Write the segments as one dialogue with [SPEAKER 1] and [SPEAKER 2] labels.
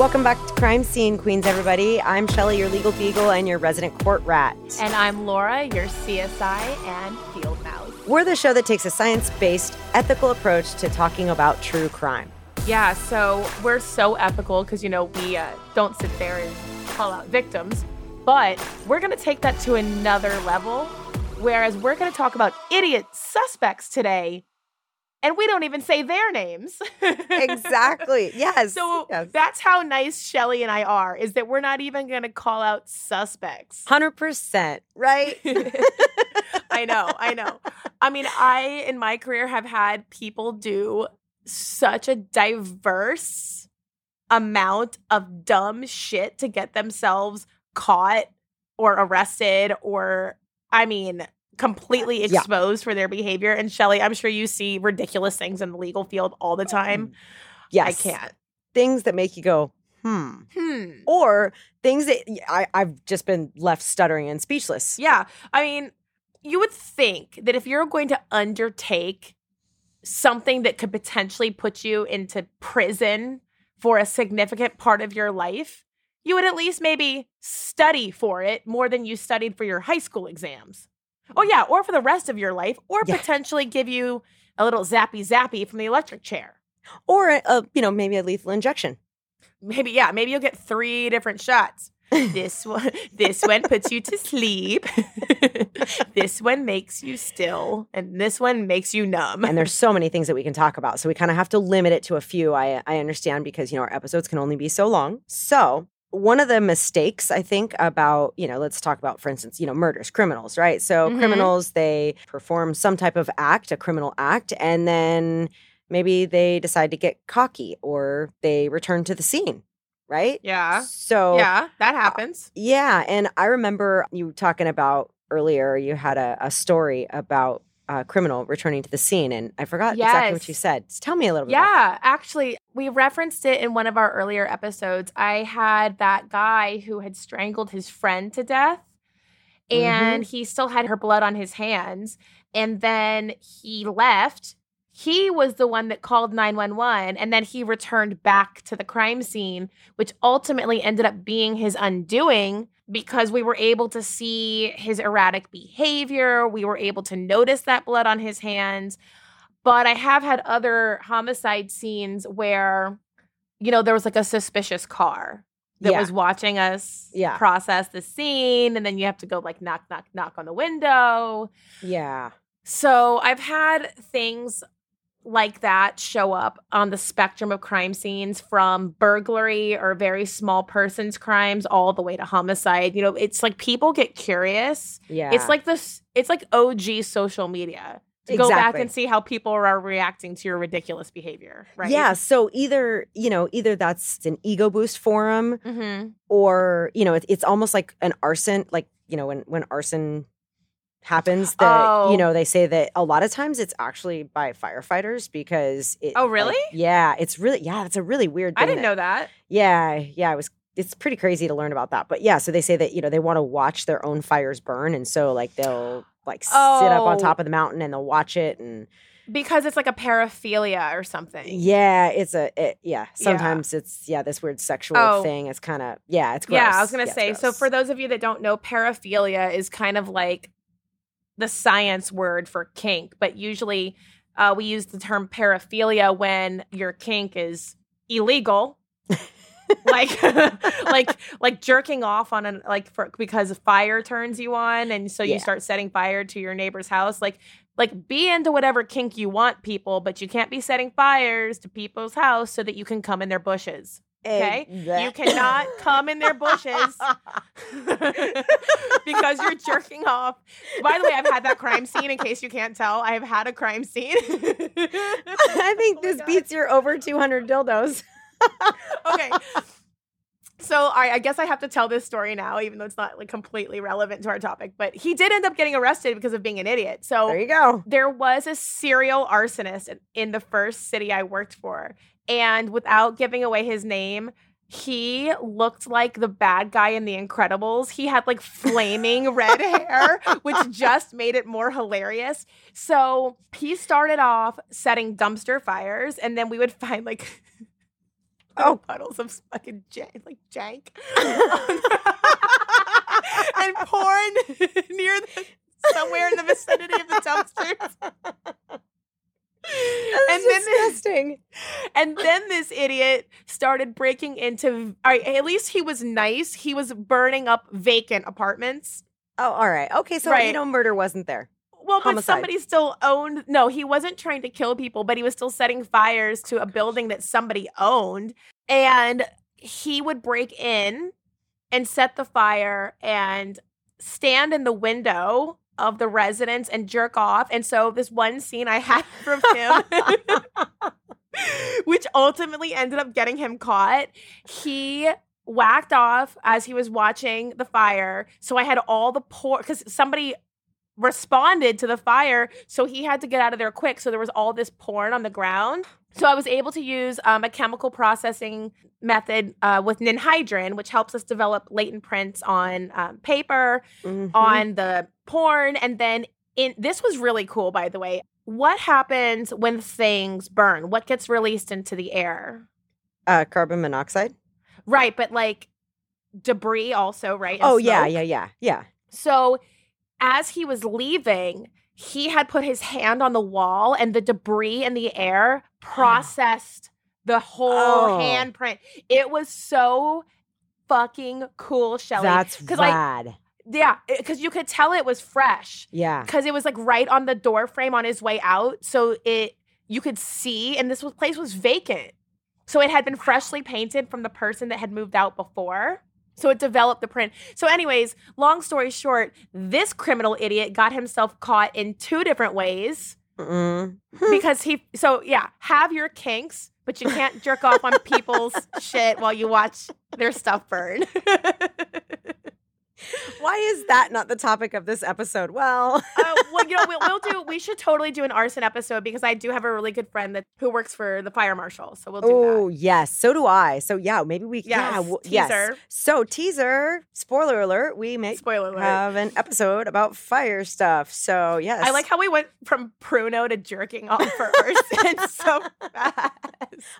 [SPEAKER 1] Welcome back to Crime Scene Queens, everybody. I'm Shelly, your legal beagle and your resident court rat.
[SPEAKER 2] And I'm Laura, your CSI and field mouse.
[SPEAKER 1] We're the show that takes a science based, ethical approach to talking about true crime.
[SPEAKER 2] Yeah, so we're so ethical because, you know, we uh, don't sit there and call out victims, but we're going to take that to another level. Whereas we're going to talk about idiot suspects today and we don't even say their names.
[SPEAKER 1] exactly. Yes.
[SPEAKER 2] So
[SPEAKER 1] yes.
[SPEAKER 2] that's how nice Shelly and I are, is that we're not even going to call out suspects.
[SPEAKER 1] 100%, right?
[SPEAKER 2] I know, I know. I mean, I, in my career, have had people do such a diverse amount of dumb shit to get themselves caught or arrested or, I mean, completely exposed yeah. for their behavior. And Shelly, I'm sure you see ridiculous things in the legal field all the time.
[SPEAKER 1] Mm. Yes.
[SPEAKER 2] I can't.
[SPEAKER 1] Things that make you go, hmm.
[SPEAKER 2] Hmm.
[SPEAKER 1] Or things that I, I've just been left stuttering and speechless.
[SPEAKER 2] Yeah. I mean, you would think that if you're going to undertake something that could potentially put you into prison for a significant part of your life, you would at least maybe study for it more than you studied for your high school exams. Oh yeah, or for the rest of your life, or yeah. potentially give you a little zappy zappy from the electric chair,
[SPEAKER 1] or a, you know maybe a lethal injection.
[SPEAKER 2] Maybe yeah, maybe you'll get three different shots. this one, this one puts you to sleep. this one makes you still, and this one makes you numb.
[SPEAKER 1] And there's so many things that we can talk about, so we kind of have to limit it to a few. I I understand because you know our episodes can only be so long. So one of the mistakes I think about, you know, let's talk about, for instance, you know, murders, criminals, right? So mm-hmm. criminals, they perform some type of act, a criminal act, and then maybe they decide to get cocky or they return to the scene, right?
[SPEAKER 2] Yeah.
[SPEAKER 1] So,
[SPEAKER 2] yeah, that happens. Uh,
[SPEAKER 1] yeah. And I remember you talking about earlier, you had a, a story about uh, criminal returning to the scene, and I forgot yes. exactly what you said. Tell me a little bit.
[SPEAKER 2] Yeah, actually, we referenced it in one of our earlier episodes. I had that guy who had strangled his friend to death, and mm-hmm. he still had her blood on his hands, and then he left. He was the one that called 911 and then he returned back to the crime scene, which ultimately ended up being his undoing because we were able to see his erratic behavior. We were able to notice that blood on his hands. But I have had other homicide scenes where, you know, there was like a suspicious car that yeah. was watching us
[SPEAKER 1] yeah.
[SPEAKER 2] process the scene. And then you have to go like knock, knock, knock on the window.
[SPEAKER 1] Yeah.
[SPEAKER 2] So I've had things like that show up on the spectrum of crime scenes from burglary or very small persons crimes all the way to homicide. You know, it's like people get curious.
[SPEAKER 1] Yeah.
[SPEAKER 2] It's like this it's like OG social media. Exactly. go back and see how people are reacting to your ridiculous behavior, right?
[SPEAKER 1] Yeah. So either, you know, either that's an ego boost for them mm-hmm. or, you know, it, it's almost like an arson, like, you know, when when arson happens that oh. you know they say that a lot of times it's actually by firefighters because it,
[SPEAKER 2] oh really
[SPEAKER 1] like, yeah it's really yeah it's a really weird
[SPEAKER 2] i didn't
[SPEAKER 1] that,
[SPEAKER 2] know that
[SPEAKER 1] yeah yeah it was it's pretty crazy to learn about that but yeah so they say that you know they want to watch their own fires burn and so like they'll like oh. sit up on top oh. of the mountain and they'll watch it and
[SPEAKER 2] because it's like a paraphilia or something.
[SPEAKER 1] Yeah, it's a it, yeah. Sometimes yeah. it's yeah this weird sexual oh. thing. It's kind of yeah, it's gross.
[SPEAKER 2] Yeah, I was gonna yeah, say. So for those of you that don't know, paraphilia is kind of like the science word for kink, but usually uh, we use the term paraphilia when your kink is illegal. like like like jerking off on an like for because fire turns you on and so you yeah. start setting fire to your neighbor's house like like be into whatever kink you want people but you can't be setting fires to people's house so that you can come in their bushes Okay. Exactly. You cannot come in their bushes because you're jerking off. By the way, I've had that crime scene in case you can't tell. I have had a crime scene.
[SPEAKER 1] I think oh this God. beats your over 200 dildos.
[SPEAKER 2] Okay. So I, I guess I have to tell this story now, even though it's not like completely relevant to our topic. But he did end up getting arrested because of being an idiot. So
[SPEAKER 1] there you go.
[SPEAKER 2] There was a serial arsonist in, in the first city I worked for, and without giving away his name, he looked like the bad guy in The Incredibles. He had like flaming red hair, which just made it more hilarious. So he started off setting dumpster fires, and then we would find like Oh, puddles of fucking jank, like jank, and porn near the somewhere in the vicinity of the dumpsters.
[SPEAKER 1] That's
[SPEAKER 2] then-
[SPEAKER 1] disgusting.
[SPEAKER 2] And then this idiot started breaking into. All right, at least he was nice. He was burning up vacant apartments.
[SPEAKER 1] oh, all right. Okay, so you know murder wasn't there.
[SPEAKER 2] Well, but somebody still owned. No, he wasn't trying to kill people, but he was still setting fires to a building that somebody owned. And he would break in and set the fire and stand in the window of the residence and jerk off. And so, this one scene I had from him, which ultimately ended up getting him caught, he whacked off as he was watching the fire. So I had all the pour because somebody responded to the fire, so he had to get out of there quick. So there was all this porn on the ground. So I was able to use um, a chemical processing method uh, with ninhydrin, which helps us develop latent prints on um, paper,
[SPEAKER 1] Mhm.
[SPEAKER 2] on the porn, and then in this was really cool, by the way. What happens when things burn? What gets released into the air?
[SPEAKER 1] uh, carbon monoxide.
[SPEAKER 2] Right, but like debris also, right? and
[SPEAKER 1] Oh yeah, yeah, yeah, yeah.
[SPEAKER 2] So as he was leaving, he had put his hand on the wall and the debris in the air ah. processed the whole
[SPEAKER 1] Oh.
[SPEAKER 2] handprint. It was so fucking cool, Shelly.
[SPEAKER 1] That's
[SPEAKER 2] I-
[SPEAKER 1] rad.
[SPEAKER 2] yeah, because you could tell it was fresh
[SPEAKER 1] yeah.
[SPEAKER 2] because it was like right on the door frame on his way out. So it you could see, and this was, place was vacant. So it had been freshly painted from the person that had moved out before. So it developed the print. So, anyways, long story short, this criminal idiot got himself caught in two different ways
[SPEAKER 1] Mm.
[SPEAKER 2] because he. So yeah, have your kinks, but you can't jerk off on people's shit while you watch their stuff burn.
[SPEAKER 1] Why is that not the topic of this episode? Well,
[SPEAKER 2] uh, well, you know, we'll, we'll do. We should totally do an arson episode because I do have a really good friend that who works for the fire marshal. So we'll do
[SPEAKER 1] oh yes, so do I. So yeah, maybe we
[SPEAKER 2] that.
[SPEAKER 1] yeah,
[SPEAKER 2] Yes,
[SPEAKER 1] yes. So teaser, spoiler alert, we may
[SPEAKER 2] Spoiler alert.
[SPEAKER 1] have an episode about fire stuff. So yes,
[SPEAKER 2] I like how we went from pruno to jerking off for arson so fast.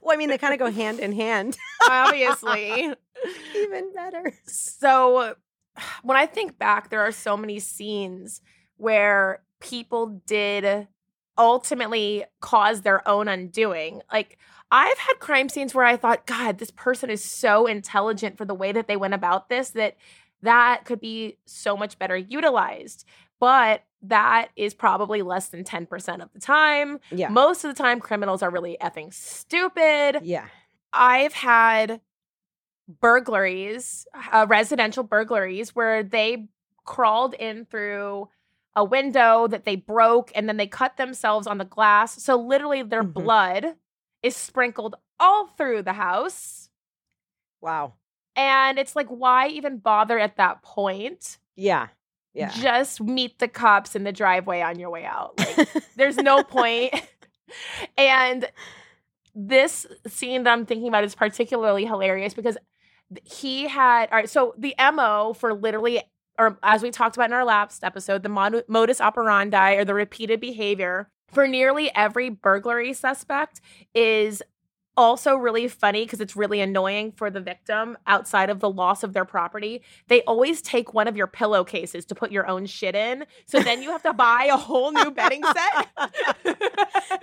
[SPEAKER 1] Well, I mean, they kind of go hand in hand.
[SPEAKER 2] Obviously.
[SPEAKER 1] Even better.
[SPEAKER 2] So when I think back, there are so many scenes where people did ultimately cause their own undoing. Like I've had crime scenes where I thought, God, this person is so intelligent for the way that they went about this that that could be so much better utilized. But that is probably less than 10% of the time.
[SPEAKER 1] Yeah.
[SPEAKER 2] Most of the time, criminals are really effing stupid.
[SPEAKER 1] Yeah.
[SPEAKER 2] I've had burglaries, uh, residential burglaries, where they crawled in through a window that they broke and then they cut themselves on the glass. So literally, their
[SPEAKER 1] Mhm.
[SPEAKER 2] blood is sprinkled all through the house.
[SPEAKER 1] Wow.
[SPEAKER 2] And it's like, why even bother at that point?
[SPEAKER 1] Yeah. Yeah.
[SPEAKER 2] Just meet the cops in the driveway on your way out. Like, there's no point. and this scene that I'm thinking about is particularly hilarious because he had all right. So the mo for literally, or as we talked about in our last episode, the mod- modus operandi or the repeated behavior for nearly every burglary suspect is also really funny because it's really annoying for the victim outside of the loss of their property. They always take one of your pillowcases to put your own shit in. So then you have to buy a whole new bedding set.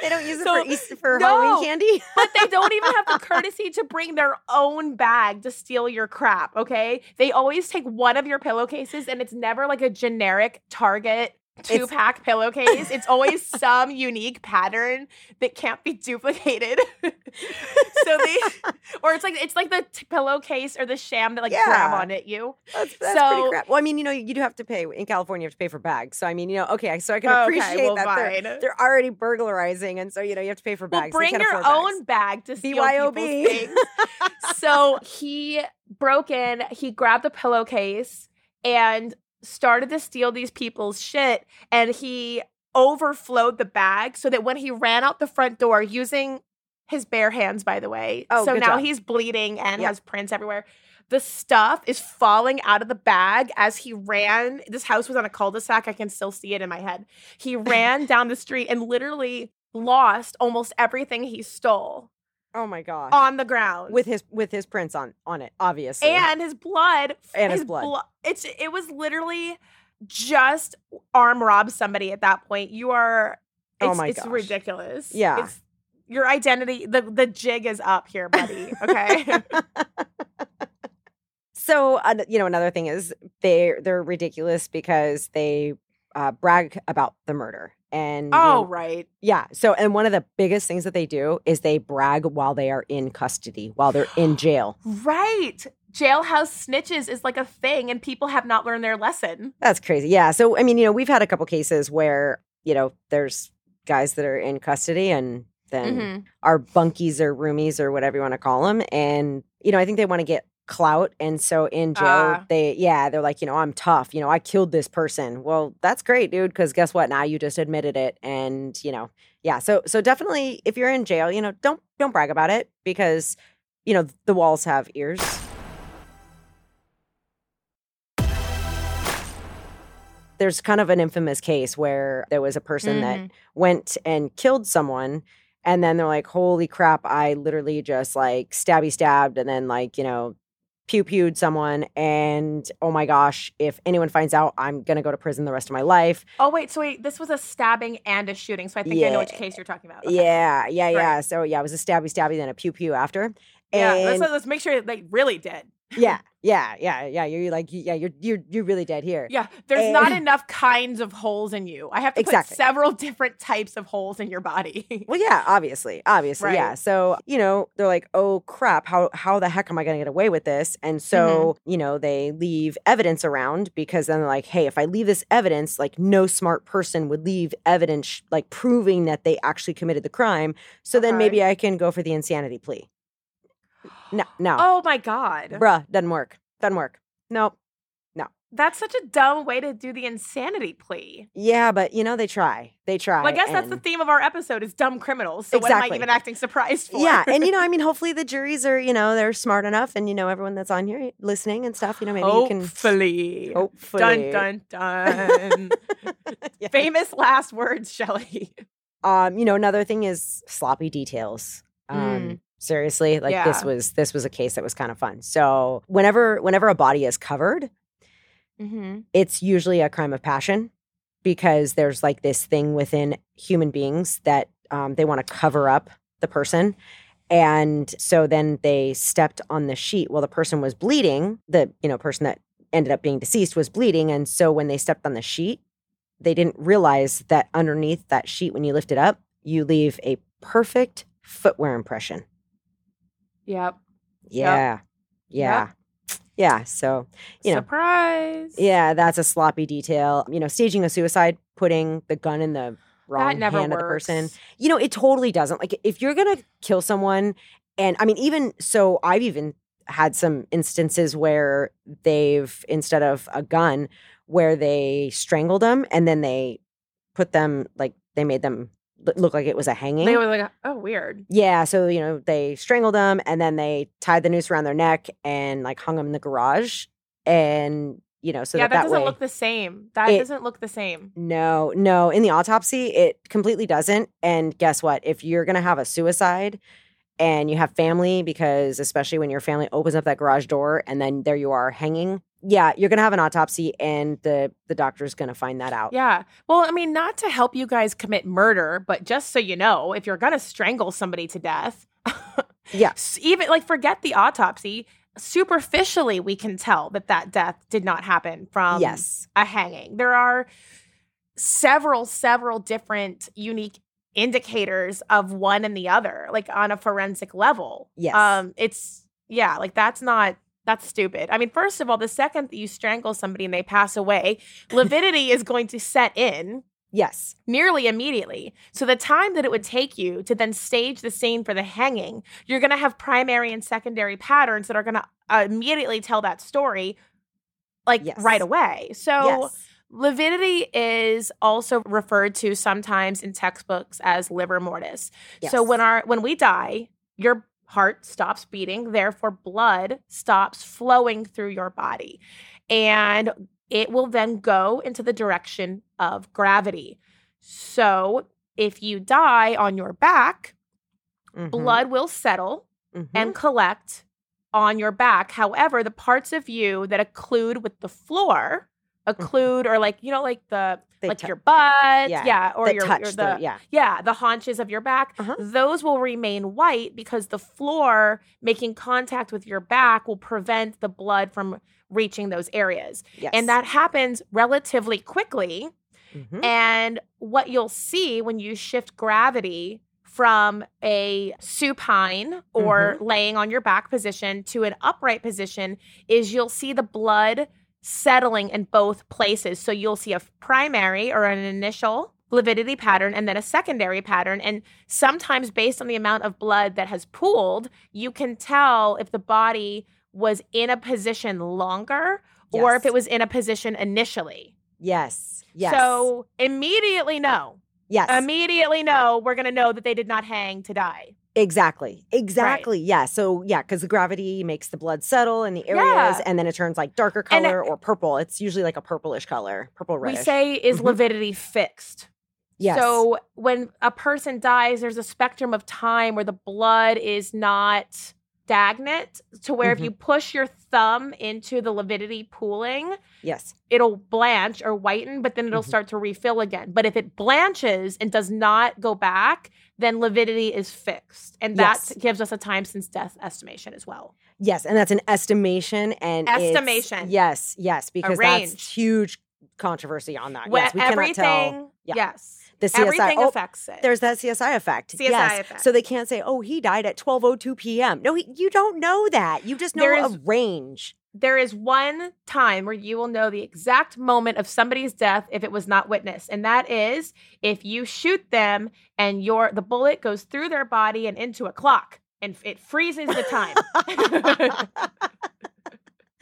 [SPEAKER 1] they don't use it
[SPEAKER 2] So-
[SPEAKER 1] for Easter for
[SPEAKER 2] No.
[SPEAKER 1] Halloween candy.
[SPEAKER 2] but they don't even have the courtesy to bring their own bag to steal your crap, okay? They always take one of your pillowcases and it's never like a generic Target two
[SPEAKER 1] It's-
[SPEAKER 2] pack pillowcase. It's always some unique pattern that can't be duplicated. so they, or it's like it's like the t- pillowcase or the sham that like grab on at you.
[SPEAKER 1] That's, that's pretty
[SPEAKER 2] So-
[SPEAKER 1] crap. Well, I mean, you know, you do have to pay in California. You have to pay for bags. So I mean, you know, okay, so I can oh,
[SPEAKER 2] Okay,
[SPEAKER 1] appreciate
[SPEAKER 2] well,
[SPEAKER 1] that they're, they're already burglarizing, and so you know you have to pay for bags. They
[SPEAKER 2] bring your own bag to steal
[SPEAKER 1] BYOB.
[SPEAKER 2] so he broke in, he grabbed the pillowcase and started to steal these people's shit. And he overflowed the bag so that when he ran out the front door using his bare hands, by the way.
[SPEAKER 1] Oh,
[SPEAKER 2] so now
[SPEAKER 1] job.
[SPEAKER 2] he's bleeding and
[SPEAKER 1] Yeah.
[SPEAKER 2] has prints everywhere. The stuff is falling out of the bag as he ran. This house was on a cul-de-sac. I can still see it in my head. He ran down the street and literally lost almost everything he stole.
[SPEAKER 1] Oh my god.
[SPEAKER 2] on the ground
[SPEAKER 1] with his with his prints on on it, obviously.
[SPEAKER 2] and his blood
[SPEAKER 1] And his blood.
[SPEAKER 2] blo- it's it was literally just arm rob somebody at that point you are it's,
[SPEAKER 1] Oh my
[SPEAKER 2] it's
[SPEAKER 1] gosh.
[SPEAKER 2] ridiculous
[SPEAKER 1] Yeah.
[SPEAKER 2] it's, your identity the the jig is up here buddy okay
[SPEAKER 1] so uh, you know another thing is they they're ridiculous because they uh, brag about the murder and you
[SPEAKER 2] oh
[SPEAKER 1] know,
[SPEAKER 2] right.
[SPEAKER 1] Yeah so and one of the biggest things that they do is they brag while they are in custody while they're in jail.
[SPEAKER 2] Right. Jailhouse snitches is like a thing and people have not learned their lesson.
[SPEAKER 1] That's crazy yeah so i mean you know we've had a couple cases where you know there's guys that are in custody and then
[SPEAKER 2] Mhm.
[SPEAKER 1] our bunkies or roomies or whatever you want to call them and you know i think they want to get clout. And so in jail
[SPEAKER 2] Ah.
[SPEAKER 1] they yeah they're like you know i'm tough. You know i killed this person. Well that's great dude because guess what? Now you just admitted it. And you know yeah. So so definitely if you're in jail you know don't don't brag about it because you know the walls have ears. There's kind of an infamous case where there was a person that
[SPEAKER 2] Mhm.
[SPEAKER 1] went and killed someone and then they're like holy crap i literally just like stabby stabbed and then like you know pew pewed someone and oh my gosh if anyone finds out i'm gonna go to prison the rest of my life.
[SPEAKER 2] Oh wait so wait this was a stabbing and a shooting so i think i know which case you're talking about. Okay.
[SPEAKER 1] yeah yeah yeah. So yeah it was a stabby stabby then a pew pew after.
[SPEAKER 2] Yeah let's, let's make sure they really did
[SPEAKER 1] yeah yeah yeah yeah you're like yeah you're you're you're really dead here
[SPEAKER 2] Yeah, there's not enough kinds of holes in you. I have to
[SPEAKER 1] Exactly.
[SPEAKER 2] put several different types of holes in your body.
[SPEAKER 1] Well, yeah, obviously, obviously, yeah. So you know, they're like, "Oh crap! How how the heck am I going to get away with this?" And mm-hmm. so you know, they leave evidence around because then they're like, "Hey, if I leave this evidence, like no smart person would leave evidence like proving that they actually committed the crime. So then
[SPEAKER 2] uh-huh.
[SPEAKER 1] maybe I can go for the insanity plea." No, no,
[SPEAKER 2] oh my god.
[SPEAKER 1] bruh, doesn't work. Doesn't work. Nope. No.
[SPEAKER 2] That's such a dumb way to do the insanity plea.
[SPEAKER 1] Yeah, but you know, they try. They try.
[SPEAKER 2] Well, I guess that's the theme of our episode is dumb criminals. So what am I even acting surprised for?
[SPEAKER 1] yeah and you know i mean hopefully the juries are you know they're smart enough and you know everyone that's on here listening and stuff you know maybe you can
[SPEAKER 2] hopefully.
[SPEAKER 1] hopefully
[SPEAKER 2] Dun dun dun.
[SPEAKER 1] Yeah.
[SPEAKER 2] Famous last words, Shelly.
[SPEAKER 1] um you know another thing is sloppy details um
[SPEAKER 2] Mm.
[SPEAKER 1] Seriously like this was this was a case that was kind of fun. So whenever whenever a body is covered
[SPEAKER 2] Mm-hmm.
[SPEAKER 1] it's usually a crime of passion because there's like this thing within human beings that um, they want to cover up the person. And so then they stepped on the sheet. While the person was bleeding. The you know person that ended up being deceased was bleeding. And so when they stepped on the sheet they didn't realize that underneath that sheet when you lift it up you leave a perfect footwear impression
[SPEAKER 2] Yep.
[SPEAKER 1] yeah yeah yeah so you know
[SPEAKER 2] Surprise.
[SPEAKER 1] yeah, that's a sloppy detail. You know, staging a suicide, putting the gun in the wrong hand
[SPEAKER 2] works.
[SPEAKER 1] of the person. You know, it totally doesn't. Like if you're gonna kill someone, and I mean, even so, I've even had some instances where they've instead of a gun, where they strangled them and then they put them like they made them l- look like it was a hanging.
[SPEAKER 2] They were like, oh, weird.
[SPEAKER 1] Yeah, so you know they strangled them and then they tied the noose around their neck and like hung them in the garage, and you know so
[SPEAKER 2] yeah,
[SPEAKER 1] that,
[SPEAKER 2] that,
[SPEAKER 1] that
[SPEAKER 2] doesn't
[SPEAKER 1] way.
[SPEAKER 2] look the same. That
[SPEAKER 1] It-
[SPEAKER 2] doesn't look the same.
[SPEAKER 1] no, no, in the autopsy it completely doesn't. And guess what? If you're gonna have a suicide and you have family, because especially when your family opens up that garage door and then there you are hanging, yeah, you're gonna have an autopsy and the the doctor's gonna find that out.
[SPEAKER 2] Yeah. Well, I mean, not to help you guys commit murder, but just so you know, if you're going to strangle somebody to death,
[SPEAKER 1] Yeah.
[SPEAKER 2] even like forget the autopsy, superficially we can tell that that death did not happen from
[SPEAKER 1] yes.
[SPEAKER 2] a hanging. There are several several different unique indicators of one and the other like on a forensic level.
[SPEAKER 1] Yes.
[SPEAKER 2] Um it's yeah, like that's not that's stupid. I mean, first of all, the second that you strangle somebody and they pass away, lividity is going to set in
[SPEAKER 1] Yes.
[SPEAKER 2] nearly immediately. So the time that it would take you to then stage the scene for the hanging, you're going to have primary and secondary patterns that are going to uh, immediately tell that story like
[SPEAKER 1] Yes.
[SPEAKER 2] right away. So
[SPEAKER 1] yes.
[SPEAKER 2] lividity is also referred to sometimes in textbooks as livor mortis. So when our when we die, your heart stops beating, therefore blood stops flowing through your body. And it will then go into the direction of gravity. So if you die on your back,
[SPEAKER 1] Mhm.
[SPEAKER 2] blood will settle
[SPEAKER 1] Mhm.
[SPEAKER 2] and collect on your back. However, the parts of you that occlude with the floor, occlude or like, you know, like the
[SPEAKER 1] Mm-hmm. They
[SPEAKER 2] like
[SPEAKER 1] tou-
[SPEAKER 2] your butt,
[SPEAKER 1] Yeah,
[SPEAKER 2] yeah, or your,
[SPEAKER 1] touch
[SPEAKER 2] your
[SPEAKER 1] the-
[SPEAKER 2] the
[SPEAKER 1] yeah.
[SPEAKER 2] yeah, the haunches of your back,
[SPEAKER 1] Uh-huh.
[SPEAKER 2] those will remain white because the floor making contact with your back will prevent the blood from reaching those areas.
[SPEAKER 1] Yes.
[SPEAKER 2] And that happens relatively quickly.
[SPEAKER 1] Mhm.
[SPEAKER 2] And what you'll see when you shift gravity from a supine or
[SPEAKER 1] Mm-hmm.
[SPEAKER 2] laying on your back position to an upright position is you'll see the blood settling in both places. So you'll see a primary or an initial lividity pattern and then a secondary pattern. And sometimes, based on the amount of blood that has pooled, you can tell if the body was in a position longer or if it was in a position initially.
[SPEAKER 1] Yes. Yes.
[SPEAKER 2] So immediately know.
[SPEAKER 1] yes.
[SPEAKER 2] Immediately know we're gonna know that they did not hang to die.
[SPEAKER 1] Exactly. Exactly. Yeah. So yeah, because the gravity makes the blood settle in the areas,
[SPEAKER 2] Yeah.
[SPEAKER 1] and then it turns like darker color or purple. It's usually like a purplish color, purple reddish.
[SPEAKER 2] We say is
[SPEAKER 1] Mhm.
[SPEAKER 2] lividity fixed.
[SPEAKER 1] yes.
[SPEAKER 2] So when a person dies, there's a spectrum of time where the blood is not stagnant to where if
[SPEAKER 1] Mhm.
[SPEAKER 2] you push your thumb into the lividity pooling,
[SPEAKER 1] yes.
[SPEAKER 2] it'll blanch or whiten, but then it'll
[SPEAKER 1] Mhm.
[SPEAKER 2] start to refill again. But if it blanches and does not go back, then lividity is fixed. And that
[SPEAKER 1] Yes.
[SPEAKER 2] gives us a time since death estimation as well.
[SPEAKER 1] Yes, and that's an estimation and
[SPEAKER 2] Estimation.
[SPEAKER 1] Yes, yes, because
[SPEAKER 2] range.
[SPEAKER 1] that's huge controversy on that. Yes, we cannot tell. Yeah.
[SPEAKER 2] yes.
[SPEAKER 1] The CSI
[SPEAKER 2] Everything
[SPEAKER 1] oh,
[SPEAKER 2] affects it.
[SPEAKER 1] There's that CSI effect.
[SPEAKER 2] CSI
[SPEAKER 1] yes.
[SPEAKER 2] effect.
[SPEAKER 1] So they can't say, "Oh, he died at 12:02 p.m." No, he, you don't know that. You just know
[SPEAKER 2] There
[SPEAKER 1] a
[SPEAKER 2] is-
[SPEAKER 1] range.
[SPEAKER 2] There is one time where you will know the exact moment of somebody's death if it was not witnessed and that is if you shoot them and your the bullet goes through their body and into a clock and it freezes the time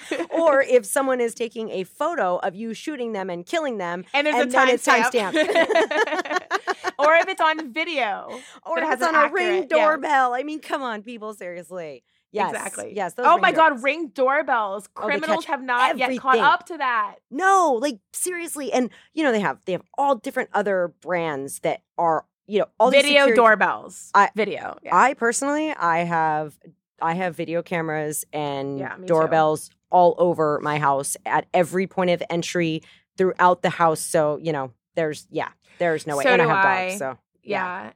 [SPEAKER 1] or if someone is taking a photo of you shooting them and killing them,
[SPEAKER 2] and there's
[SPEAKER 1] and
[SPEAKER 2] a
[SPEAKER 1] then
[SPEAKER 2] time
[SPEAKER 1] it's timestamped.
[SPEAKER 2] or if it's on video
[SPEAKER 1] or if
[SPEAKER 2] has
[SPEAKER 1] it's on a ring
[SPEAKER 2] accurate- yeah.
[SPEAKER 1] doorbell. I mean, come on, people, seriously. Yes,
[SPEAKER 2] exactly
[SPEAKER 1] Yes.
[SPEAKER 2] oh my god ring doorbells
[SPEAKER 1] Oh,
[SPEAKER 2] criminals
[SPEAKER 1] catch
[SPEAKER 2] have not yet caught up to that
[SPEAKER 1] No, like seriously, and you know they have they have all different other brands that are you know all
[SPEAKER 2] video
[SPEAKER 1] security-
[SPEAKER 2] doorbells
[SPEAKER 1] I-
[SPEAKER 2] video yeah.
[SPEAKER 1] I personally, I have I have video cameras and
[SPEAKER 2] Yeah, me too.
[SPEAKER 1] doorbells all over my house at every point of entry throughout the house. So you know, there's yeah, there's no way.
[SPEAKER 2] So
[SPEAKER 1] and I have
[SPEAKER 2] I.
[SPEAKER 1] dogs, so
[SPEAKER 2] Yeah.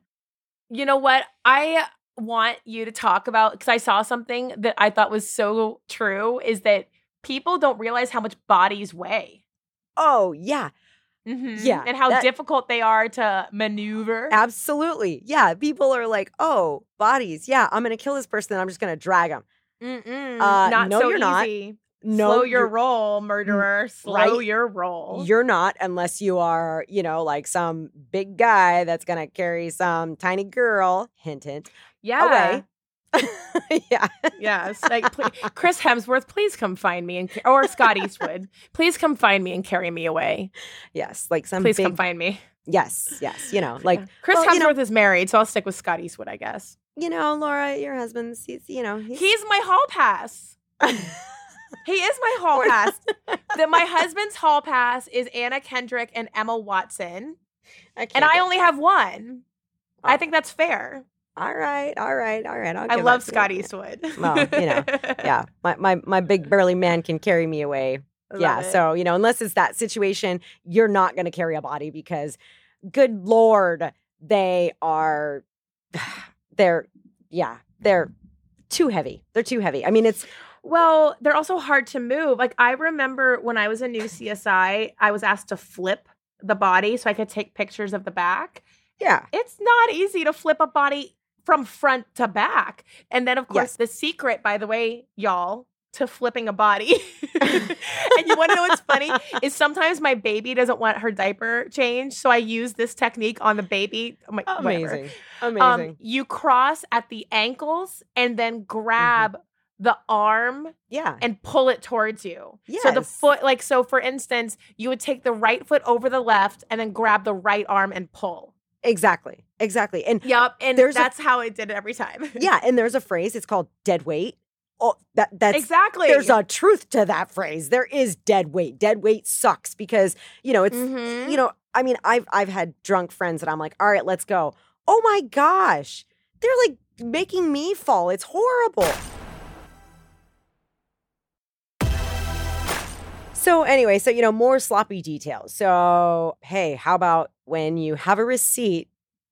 [SPEAKER 2] You know what? I want you to talk about because I saw something that I thought was so true is that people don't realize how much bodies weigh.
[SPEAKER 1] oh yeah,
[SPEAKER 2] Mhm.
[SPEAKER 1] Yeah,
[SPEAKER 2] And how
[SPEAKER 1] that-
[SPEAKER 2] difficult they are to maneuver.
[SPEAKER 1] absolutely, yeah. People are like, oh, bodies, yeah, I'm gonna kill this person, I'm just gonna drag them.
[SPEAKER 2] Mm-mm.
[SPEAKER 1] Uh,
[SPEAKER 2] not
[SPEAKER 1] no,
[SPEAKER 2] so
[SPEAKER 1] you're not.
[SPEAKER 2] easy.
[SPEAKER 1] No,
[SPEAKER 2] Slow your roll, murderer. Slow
[SPEAKER 1] right.
[SPEAKER 2] your roll.
[SPEAKER 1] You're not unless you are, you know, like some big guy that's gonna carry some tiny girl. Hint, hint.
[SPEAKER 2] Yeah.
[SPEAKER 1] Yeah.
[SPEAKER 2] Yes. Like pl- Chris Hemsworth, please come find me and or Scott Eastwood. Please come find me and carry me away.
[SPEAKER 1] Yes. Like some
[SPEAKER 2] Please
[SPEAKER 1] big.
[SPEAKER 2] come find me.
[SPEAKER 1] yes. Yes. You know, like
[SPEAKER 2] Yeah. Chris
[SPEAKER 1] well, you
[SPEAKER 2] Hemsworth
[SPEAKER 1] know-
[SPEAKER 2] is married, so I'll stick with Scott Eastwood, I guess.
[SPEAKER 1] you know, Laura, your husband's. He's, you know, he's.
[SPEAKER 2] He's my hall pass. He is my hall pass. that my husband's hall pass is Anna Kendrick and Emma Watson,
[SPEAKER 1] can't
[SPEAKER 2] and I only have one. I
[SPEAKER 1] Oh.
[SPEAKER 2] think that's fair.
[SPEAKER 1] All right. All right. All right. I'll
[SPEAKER 2] I love Scott
[SPEAKER 1] you.
[SPEAKER 2] Eastwood.
[SPEAKER 1] Well, you know, Yeah. My, my my big burly man can carry me away
[SPEAKER 2] love
[SPEAKER 1] yeah
[SPEAKER 2] it.
[SPEAKER 1] so you know unless it's that situation you're not going to carry a body because good lord they are they're yeah they're too heavy they're too heavy i mean it's
[SPEAKER 2] Well, they're also hard to move. Like I remember when I was a new CSI, I was asked to flip the body so I could take pictures of the back.
[SPEAKER 1] yeah
[SPEAKER 2] It's not easy to flip a body from front to back. And then of course
[SPEAKER 1] Yes.
[SPEAKER 2] the secret, by the way, y'all, to flipping a body. and you want to know what's funny is sometimes my baby doesn't want her diaper changed, so I use this technique on the baby. Like, whatever.
[SPEAKER 1] amazing amazing
[SPEAKER 2] Um, you cross at the ankles and then grab the arm
[SPEAKER 1] yeah
[SPEAKER 2] and pull it towards you. So the foot, like, so for instance, you would take the right foot over the left and then grab the right arm and pull.
[SPEAKER 1] Exactly exactly and
[SPEAKER 2] Yep. And
[SPEAKER 1] There's a-
[SPEAKER 2] that's how I did it every time.
[SPEAKER 1] yeah and there's a phrase it's called dead weight oh that that's
[SPEAKER 2] exactly.
[SPEAKER 1] there's a truth to that phrase there is dead weight dead weight sucks because you know it's
[SPEAKER 2] Mhm.
[SPEAKER 1] you know, I mean, I've I've had drunk friends that I'm like, all right, let's go. Oh my gosh, they're like making me fall. It's horrible. So anyway, so you know, more sloppy details. So, hey, how about when you have a receipt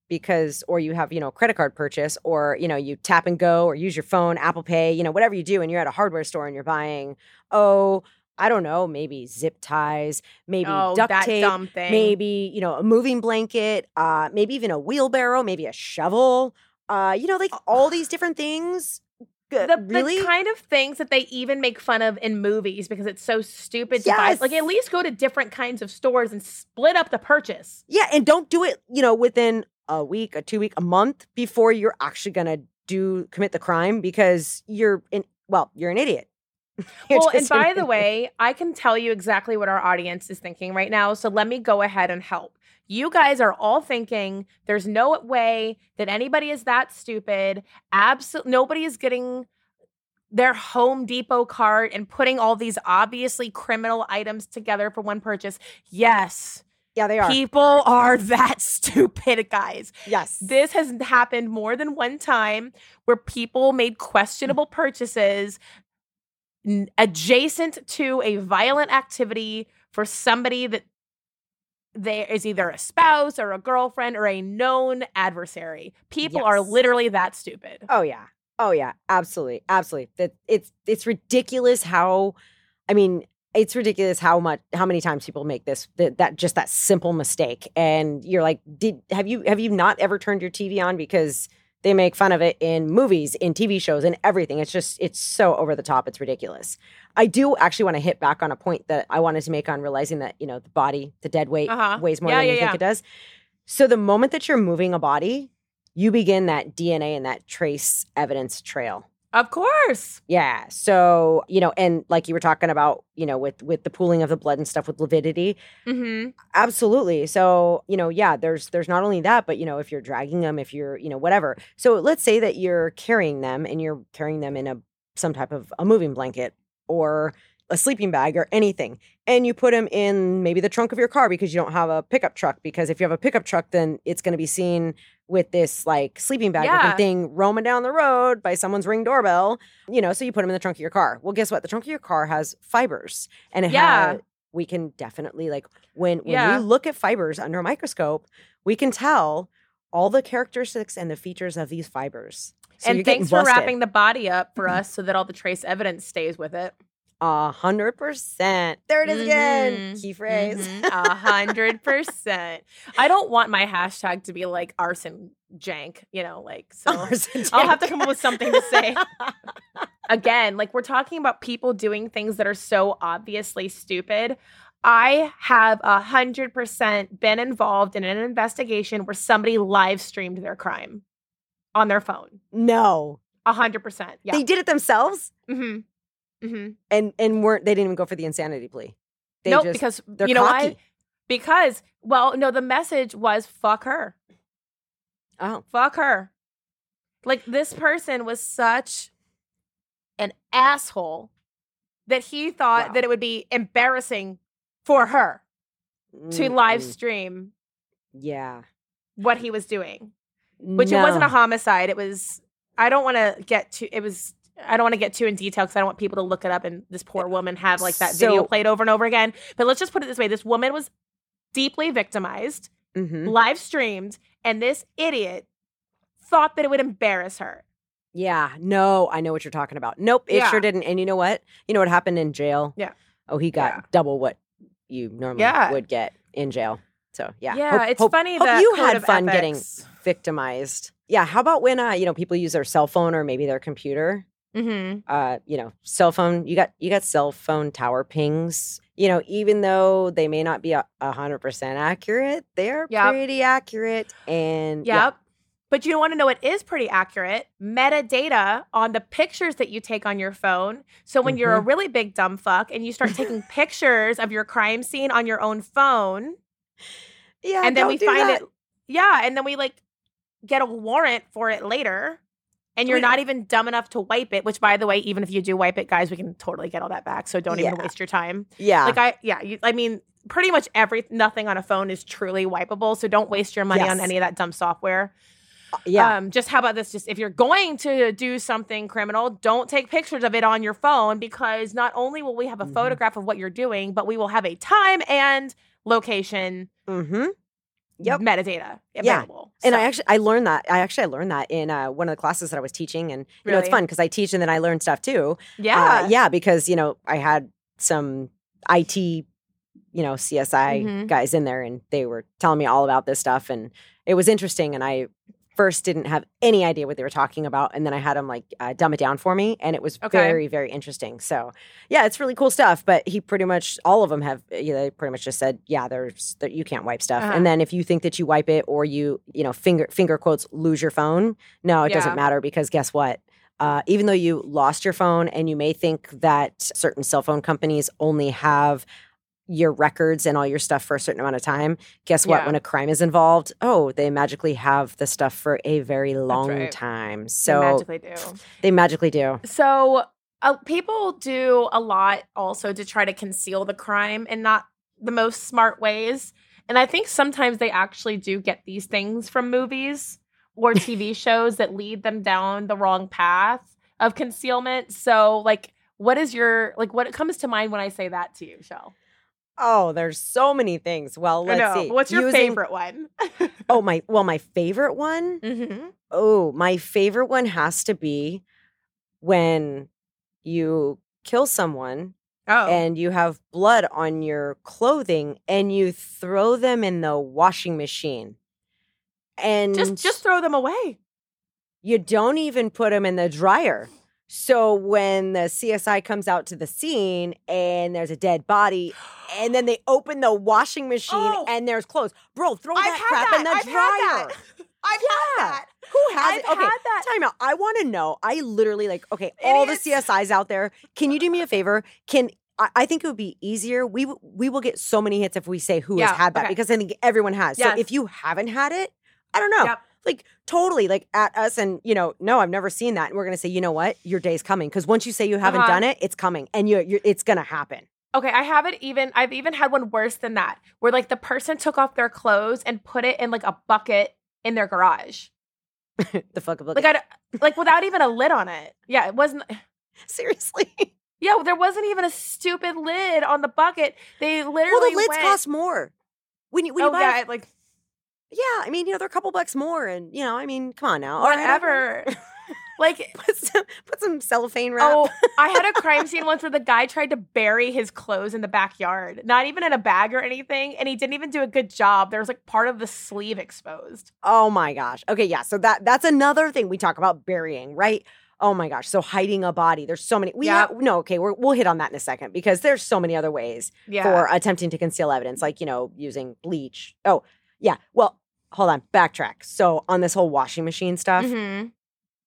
[SPEAKER 1] because or you have, you know, credit card purchase or, you know, you tap and go or use your phone, Apple Pay, you know, whatever you do and you're at a hardware store and you're buying, oh, I don't know, maybe zip ties, maybe
[SPEAKER 2] oh,
[SPEAKER 1] duct tape, maybe, you know, a moving blanket, uh, maybe even a wheelbarrow, maybe a shovel. Uh, you know, like all these different things.
[SPEAKER 2] The,
[SPEAKER 1] really?
[SPEAKER 2] the kind of things that they even make fun of in movies because it's so stupid to buy.
[SPEAKER 1] Yes.
[SPEAKER 2] Like at least go to different kinds of stores and split up the purchase.
[SPEAKER 1] Yeah, and don't do it, you know, within a week, a two week, a month before you're actually gonna do commit the crime because you're in well, you're an idiot. You're
[SPEAKER 2] well, and by the way, I can tell you exactly what our audience is thinking right now. So let me go ahead and help. You guys are all thinking there's no way that anybody is that stupid. Absolutely, nobody is getting their Home Depot cart and putting all these obviously criminal items together for one purchase. Yes,
[SPEAKER 1] Yeah, they are.
[SPEAKER 2] people are that stupid, guys.
[SPEAKER 1] yes.
[SPEAKER 2] This has happened more than one time where people made questionable purchases adjacent to a violent activity for somebody that there is either a spouse or a girlfriend or a known adversary. People are literally that stupid.
[SPEAKER 1] Oh yeah. Oh yeah. Absolutely. Absolutely. That it's it's ridiculous how I mean, it's ridiculous how much how many times people make this that, that just that simple mistake and you're like did have you have you not ever turned your TV on because they make fun of it in movies in TV shows and everything. It's just it's so over the top. It's ridiculous. I do actually want to hit back on a point that I wanted to make on realizing that you know the body the dead weight
[SPEAKER 2] Uh-huh.
[SPEAKER 1] weighs more
[SPEAKER 2] Yeah,
[SPEAKER 1] than
[SPEAKER 2] yeah,
[SPEAKER 1] you think it does. So the moment that you're moving a body you begin that DNA and that trace evidence trail
[SPEAKER 2] Of course.
[SPEAKER 1] yeah. So, you know, and like you were talking about, you know, with with the pooling of the blood and stuff with lividity,
[SPEAKER 2] hmm
[SPEAKER 1] absolutely. So, you know, yeah, there's there's not only that, but you know, if you're dragging them, if you're, you know, whatever. So, let's say that you're carrying them and you're carrying them in a some type of a moving blanket or a sleeping bag or anything and you put them in maybe the trunk of your car because you don't have a pickup truck because if you have a pickup truck then it's going to be seen with this like sleeping bag
[SPEAKER 2] Yeah.
[SPEAKER 1] thing roaming down the road by someone's ring doorbell you know so you put them in the trunk of your car well guess what the trunk of your car has fibers and it
[SPEAKER 2] Yeah.
[SPEAKER 1] has we can definitely like when when
[SPEAKER 2] Yeah.
[SPEAKER 1] we look at fibers under a microscope we can tell all the characteristics and the features of these fibers so
[SPEAKER 2] and thanks for wrapping the body up for us so that all the trace evidence stays with it.
[SPEAKER 1] A hundred percent. There it is again.
[SPEAKER 2] Mhm.
[SPEAKER 1] Key phrase.
[SPEAKER 2] Mhm. A hundred percent. I don't want my hashtag to be like arson jank, you know, like so. I'll have to come up with something to say. Again, like we're talking about people doing things that are so obviously stupid. I have a hundred percent been involved in an investigation where somebody live streamed their crime on their phone.
[SPEAKER 1] no,
[SPEAKER 2] A hundred percent. Yeah.
[SPEAKER 1] they did it themselves,
[SPEAKER 2] mm-hmm. Mm-hmm.
[SPEAKER 1] and and weren't they didn't even go for the insanity plea. They
[SPEAKER 2] nope,
[SPEAKER 1] just,
[SPEAKER 2] because
[SPEAKER 1] they're
[SPEAKER 2] you know
[SPEAKER 1] cocky.
[SPEAKER 2] why? Because well, no, the message was fuck her.
[SPEAKER 1] oh
[SPEAKER 2] Fuck her. Like this person was such an asshole that he thought
[SPEAKER 1] Wow.
[SPEAKER 2] that it would be embarrassing for her to live stream
[SPEAKER 1] Yeah,
[SPEAKER 2] what he was doing. Which it wasn't a homicide. It was I don't want to get to it was I don't want to get too in detail because I don't want people to look it up and this poor woman have like that video played over and over again. But let's just put it this way. This woman was deeply victimized,
[SPEAKER 1] Mhm.
[SPEAKER 2] live streamed, and this idiot thought that it would embarrass her.
[SPEAKER 1] Yeah, no, I know what you're talking about. Nope, it
[SPEAKER 2] Yeah.
[SPEAKER 1] sure didn't. And you know what? You know what happened in jail?
[SPEAKER 2] Yeah.
[SPEAKER 1] Oh, he got
[SPEAKER 2] Yeah.
[SPEAKER 1] double what you normally
[SPEAKER 2] Yeah.
[SPEAKER 1] would get in jail. So yeah,
[SPEAKER 2] Yeah,
[SPEAKER 1] Hope-
[SPEAKER 2] it's
[SPEAKER 1] hope-
[SPEAKER 2] funny
[SPEAKER 1] hope
[SPEAKER 2] that
[SPEAKER 1] you had fun getting victimized. Yeah. How about when uh, you know, people use their cell phone or maybe their computer?
[SPEAKER 2] Mhm.
[SPEAKER 1] Uh, you know, cell phone, you got you got cell phone tower pings. You know, even though they may not be hundred percent accurate, they're
[SPEAKER 2] Yep.
[SPEAKER 1] pretty accurate. And
[SPEAKER 2] Yep.
[SPEAKER 1] yeah,
[SPEAKER 2] But you want to know what is pretty accurate? Metadata on the pictures that you take on your phone. So when you're a
[SPEAKER 1] Mm-hmm.
[SPEAKER 2] really big dumb fuck and you start taking pictures of your crime scene on your own phone,
[SPEAKER 1] yeah,
[SPEAKER 2] and then we find
[SPEAKER 1] that.
[SPEAKER 2] it, yeah, and then we like get a warrant for it later. And you're not even dumb enough to wipe it, which by the way, even if you do wipe it, guys, we can totally get all that back. So don't even waste your time.
[SPEAKER 1] Yeah,
[SPEAKER 2] Like I yeah, you, I mean, pretty much every nothing on a phone is truly wipeable. So don't waste your money on any of that dumb software.
[SPEAKER 1] yeah.
[SPEAKER 2] Um, just how about this? Just if you're going to do something criminal, don't take pictures of it on your phone because not only will we have a
[SPEAKER 1] Mhm.
[SPEAKER 2] photograph of what you're doing, but we will have a time and location
[SPEAKER 1] mm-hmm. Yep.
[SPEAKER 2] metadata
[SPEAKER 1] Yeah.
[SPEAKER 2] available.
[SPEAKER 1] And
[SPEAKER 2] So-
[SPEAKER 1] I actually I learned that I actually I learned that in uh, one of the classes that I was teaching, and you know it's fun because I teach and then I learn stuff too.
[SPEAKER 2] yeah,
[SPEAKER 1] uh, yeah, because you know I had some IT, you know CSI
[SPEAKER 2] Mhm.
[SPEAKER 1] guys in there, and they were telling me all about this stuff, and it was interesting. And I first didn't have any idea what they were talking about, and then I had them like uh, dumb it down for me, and it was
[SPEAKER 2] Okay.
[SPEAKER 1] very very interesting. So yeah, it's really cool stuff. But he pretty much all of them have you know, they pretty much just said yeah, there's that you can't wipe stuff,
[SPEAKER 2] Uh-huh.
[SPEAKER 1] and then if you think that you wipe it or you you know finger finger quotes lose your phone, no, it
[SPEAKER 2] Yeah.
[SPEAKER 1] doesn't matter because guess what? Uh, even though you lost your phone and you may think that certain cell phone companies only have your records and all your stuff for a certain amount of time, guess what?
[SPEAKER 2] Yeah.
[SPEAKER 1] When a crime is involved, oh, they magically have the stuff for a very long
[SPEAKER 2] right.
[SPEAKER 1] time.
[SPEAKER 2] They
[SPEAKER 1] So
[SPEAKER 2] magically do.
[SPEAKER 1] they magically do.
[SPEAKER 2] So uh, people do a lot also to try to conceal the crime in not the most smart ways. And I think sometimes they actually do get these things from movies or TV shows that lead them down the wrong path of concealment. So, like, what is your like? What comes to mind when I say that to you, Shell?
[SPEAKER 1] Oh, there's so many things. Well, let's see.
[SPEAKER 2] What's your
[SPEAKER 1] Using-
[SPEAKER 2] favorite one?
[SPEAKER 1] Oh my well, my favorite one.
[SPEAKER 2] mm-hmm.
[SPEAKER 1] Oh, my favorite one has to be when you kill someone
[SPEAKER 2] Oh,
[SPEAKER 1] and you have blood on your clothing and you throw them in the washing machine. And
[SPEAKER 2] just just throw them away.
[SPEAKER 1] you don't even put them in the dryer. So when the CSI comes out to the scene and there's a dead body and then they open the washing machine
[SPEAKER 2] Oh.
[SPEAKER 1] and there's clothes. Bro, throw
[SPEAKER 2] I've
[SPEAKER 1] that crap
[SPEAKER 2] that.
[SPEAKER 1] in the
[SPEAKER 2] I've
[SPEAKER 1] dryer.
[SPEAKER 2] had that. I've
[SPEAKER 1] Yeah.
[SPEAKER 2] had that.
[SPEAKER 1] Who has
[SPEAKER 2] I've
[SPEAKER 1] it? Okay,
[SPEAKER 2] had that.
[SPEAKER 1] time out. I want to know. I literally like. Okay, all the CSIs out there. Can you do me a favor? Can I, I think it would be easier. We w- we will get so many hits if we say who
[SPEAKER 2] Yeah,
[SPEAKER 1] has had that
[SPEAKER 2] okay.
[SPEAKER 1] because I think everyone has.
[SPEAKER 2] Yes.
[SPEAKER 1] So if you haven't had it, I don't know.
[SPEAKER 2] Yep.
[SPEAKER 1] Like totally, like at us, and you know, no, I've never seen that, and we're gonna say, you know what, your day's coming because once you say you haven't
[SPEAKER 2] Uh-huh.
[SPEAKER 1] done it, it's coming, and you, you're, it's gonna happen.
[SPEAKER 2] Okay, I haven't even I've even had one worse than that, where like the person took off their clothes and put it in like a bucket in their garage.
[SPEAKER 1] the fuck
[SPEAKER 2] Like I like without even a lid on it. Yeah, it wasn't
[SPEAKER 1] seriously.
[SPEAKER 2] Yeah, there wasn't even a stupid lid on the bucket. They literally
[SPEAKER 1] well, the lids
[SPEAKER 2] went,
[SPEAKER 1] cost more. When you when you
[SPEAKER 2] Oh
[SPEAKER 1] buy,
[SPEAKER 2] yeah,
[SPEAKER 1] a-
[SPEAKER 2] like
[SPEAKER 1] yeah, I mean, you know, they're a couple bucks more, and you know, I mean, come on now, right,
[SPEAKER 2] whatever. like
[SPEAKER 1] put some put some cellophane wrap.
[SPEAKER 2] Oh, I had a crime scene once where the guy tried to bury his clothes in the backyard, not even in a bag or anything, and he didn't even do a good job. There was like part of the sleeve exposed.
[SPEAKER 1] Oh my gosh. Okay, yeah. So that that's another thing we talk about burying, right? Oh my gosh. So hiding a body. There's so many. We
[SPEAKER 2] Yep.
[SPEAKER 1] have no. Okay, we're, we'll hit on that in a second because there's so many other ways
[SPEAKER 2] Yeah.
[SPEAKER 1] for attempting to conceal evidence, like you know using bleach. Oh yeah. Well, hold on. Backtrack. So on this whole washing machine stuff,
[SPEAKER 2] Mhm,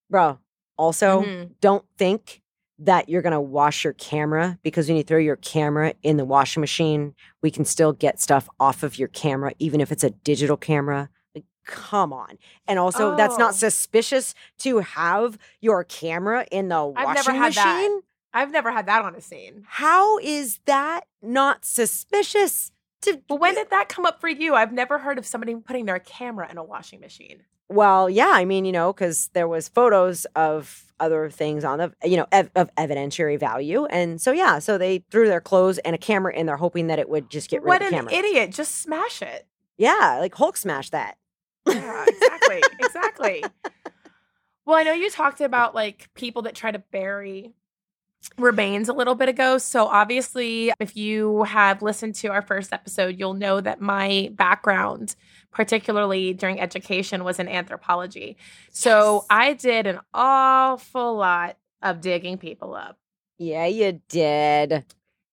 [SPEAKER 1] bro. Also,
[SPEAKER 2] mhm.
[SPEAKER 1] don't think that you're gonna wash your camera because when you throw your camera in the washing machine, we can still get stuff off of your camera, even if it's a digital camera. Like, come on. And also, that's
[SPEAKER 2] Oh.
[SPEAKER 1] not suspicious to have your camera in the washing
[SPEAKER 2] I've never had that.
[SPEAKER 1] machine.
[SPEAKER 2] I've never had that on a scene.
[SPEAKER 1] How is that not suspicious? To
[SPEAKER 2] But when did that come up for you? I've never heard of somebody putting their camera in a washing machine.
[SPEAKER 1] Well, yeah, I mean, you know, because there was photos of other things on the, you know, ev- of evidentiary value, and so yeah, so they threw their clothes and a camera in there, hoping that it would just get rid
[SPEAKER 2] what
[SPEAKER 1] of the camera.
[SPEAKER 2] What an idiot! Just smash it.
[SPEAKER 1] yeah, like Hulk smashed that.
[SPEAKER 2] Yeah, exactly, exactly. Well, I know you talked about like people that try to bury remains a little bit ago. So obviously, if you have listened to our first episode, you'll know that my background, particularly during education, was in anthropology. So
[SPEAKER 1] Yes.
[SPEAKER 2] I did an awful lot of digging people up.
[SPEAKER 1] Yeah, you did.